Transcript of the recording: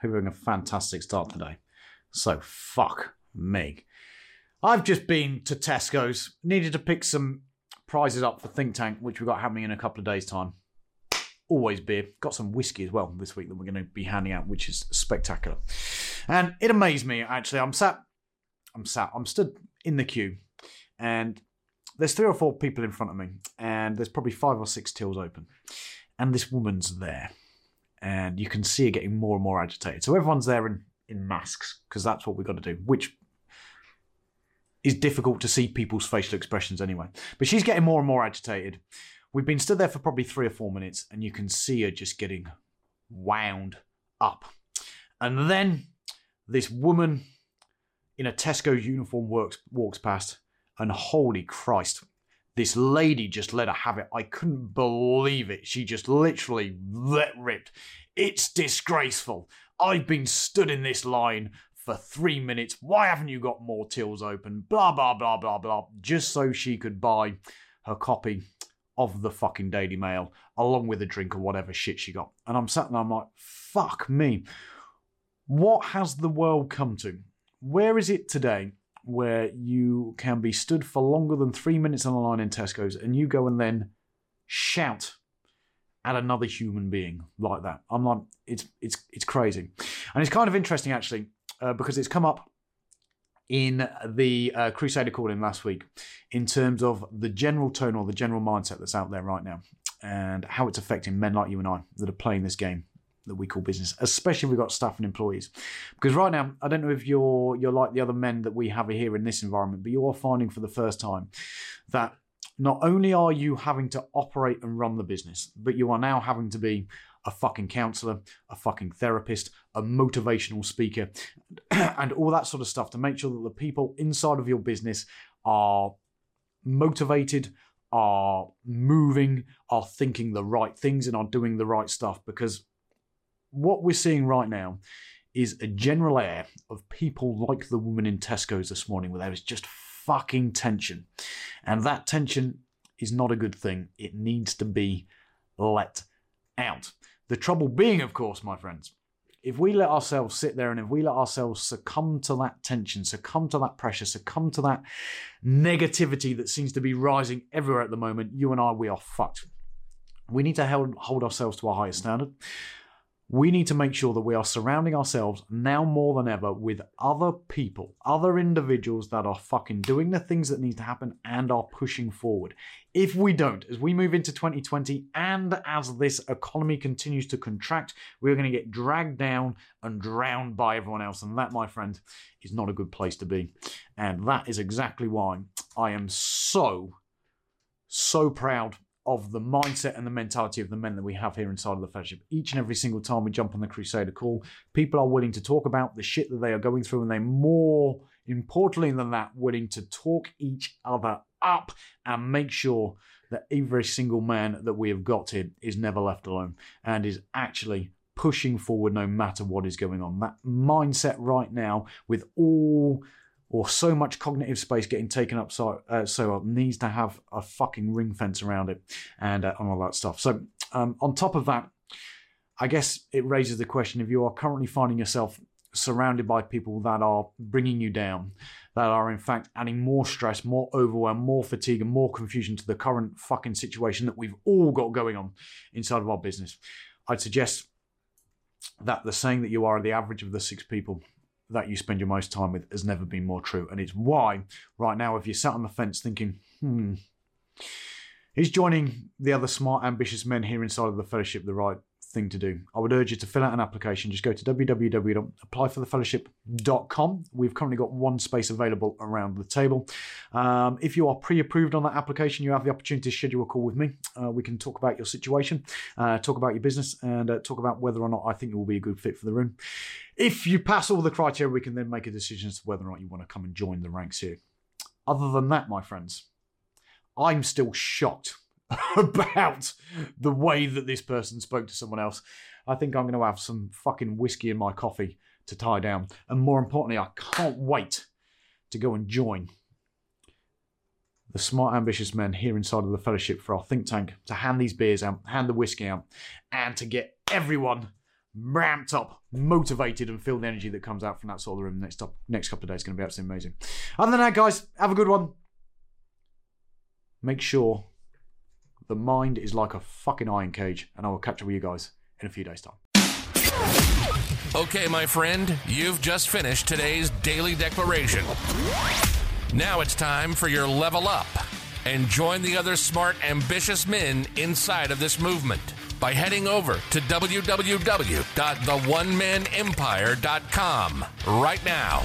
Hope you're having a fantastic start today. So, fuck me. I've just been to Tesco's, needed to pick some prizes up for Think Tank, which we've got happening in a couple of days' time. Always beer. Got some whiskey as well this week that we're going to be handing out, which is spectacular. And it amazed me, actually. I'm sat, I'm sat, I'm stood in the queue, and there's three or four people in front of me, and there's probably five or six tills open and this woman's there, and you can see her getting more and more agitated. So everyone's there in, in masks because that's what we've got to do, which is difficult to see people's facial expressions anyway. But she's getting more and more agitated. We've been stood there for probably three or four minutes, and you can see her just getting wound up. And then this woman in a Tesco uniform works, walks past, and holy Christ, this lady just let her have it. I couldn't believe it. She just literally let ripped. It's disgraceful. I've been stood in this line for three minutes. Why haven't you got more tills open? Blah, blah, blah, blah, blah. Just so she could buy her copy of the fucking Daily Mail along with a drink or whatever shit she got. And I'm sat there, I'm like, fuck me. What has the world come to? Where is it today where you can be stood for longer than three minutes on the line in Tesco's and you go and then shout at another human being like that. I'm like, it's it's it's crazy, and it's kind of interesting actually uh, because it's come up in the uh, Crusader calling last week in terms of the general tone or the general mindset that's out there right now and how it's affecting men like you and I that are playing this game that we call business, especially if we've got staff and employees. Because right now, I don't know if you're you're like the other men that we have here in this environment, but you're finding for the first time that not only are you having to operate and run the business, but you are now having to be a fucking counselor, a fucking therapist, a motivational speaker, and all that sort of stuff to make sure that the people inside of your business are motivated, are moving, are thinking the right things, and are doing the right stuff. Because what we're seeing right now is a general air of people like the woman in Tesco's this morning, where there is just fucking tension. And that tension is not a good thing. It needs to be let out. The trouble being, of course, my friends, if we let ourselves sit there and if we let ourselves succumb to that tension, succumb to that pressure, succumb to that negativity that seems to be rising everywhere at the moment, you and I, we are fucked. We need to hold, ourselves to a higher standard we need to make sure that we are surrounding ourselves now more than ever with other people, other individuals that are fucking doing the things that need to happen and are pushing forward. If we don't, as we move into 2020 and as this economy continues to contract, we're going to get dragged down and drowned by everyone else. And that, my friend, is not a good place to be. And that is exactly why I am so, so proud of the mindset and the mentality of the men that we have here inside of the fellowship. Each and every single time we jump on the Crusader call, people are willing to talk about the shit that they are going through, and they're more importantly than that, willing to talk each other up and make sure that every single man that we have got here is never left alone and is actually pushing forward no matter what is going on. That mindset right now, with all or so much cognitive space getting taken up so uh, so up needs to have a fucking ring fence around it and uh, all that stuff. So um, on top of that, I guess it raises the question: if you are currently finding yourself surrounded by people that are bringing you down, that are in fact adding more stress, more overwhelm, more fatigue, and more confusion to the current fucking situation that we've all got going on inside of our business, I'd suggest that the saying that you are the average of the six people that you spend your most time with has never been more true. And it's why, right now, if you're sat on the fence thinking, hmm, is joining the other smart, ambitious men here inside of the fellowship the right thing to do. I would urge you to fill out an application. Just go to www.applyforthefellowship.com. We've currently got one space available around the table. Um, if you are pre approved on that application, you have the opportunity to schedule a call with me. Uh, we can talk about your situation, uh, talk about your business, and uh, talk about whether or not I think you will be a good fit for the room. If you pass all the criteria, we can then make a decision as to whether or not you want to come and join the ranks here. Other than that, my friends, I'm still shocked about the way that this person spoke to someone else. I think I'm going to have some fucking whiskey in my coffee to tie down. And more importantly, I can't wait to go and join the smart, ambitious men here inside of the fellowship for our think tank to hand these beers out, hand the whiskey out, and to get everyone ramped up, motivated, and feel the energy that comes out from that sort of room next up next couple of days. It's going to be absolutely amazing. Other than that, guys, have a good one. Make sure the mind is like a fucking iron cage, and I will catch up with you guys in a few days' time. Okay, my friend, you've just finished today's daily declaration. Now it's time for your level up and join the other smart, ambitious men inside of this movement by heading over to www.theonemanempire.com right now.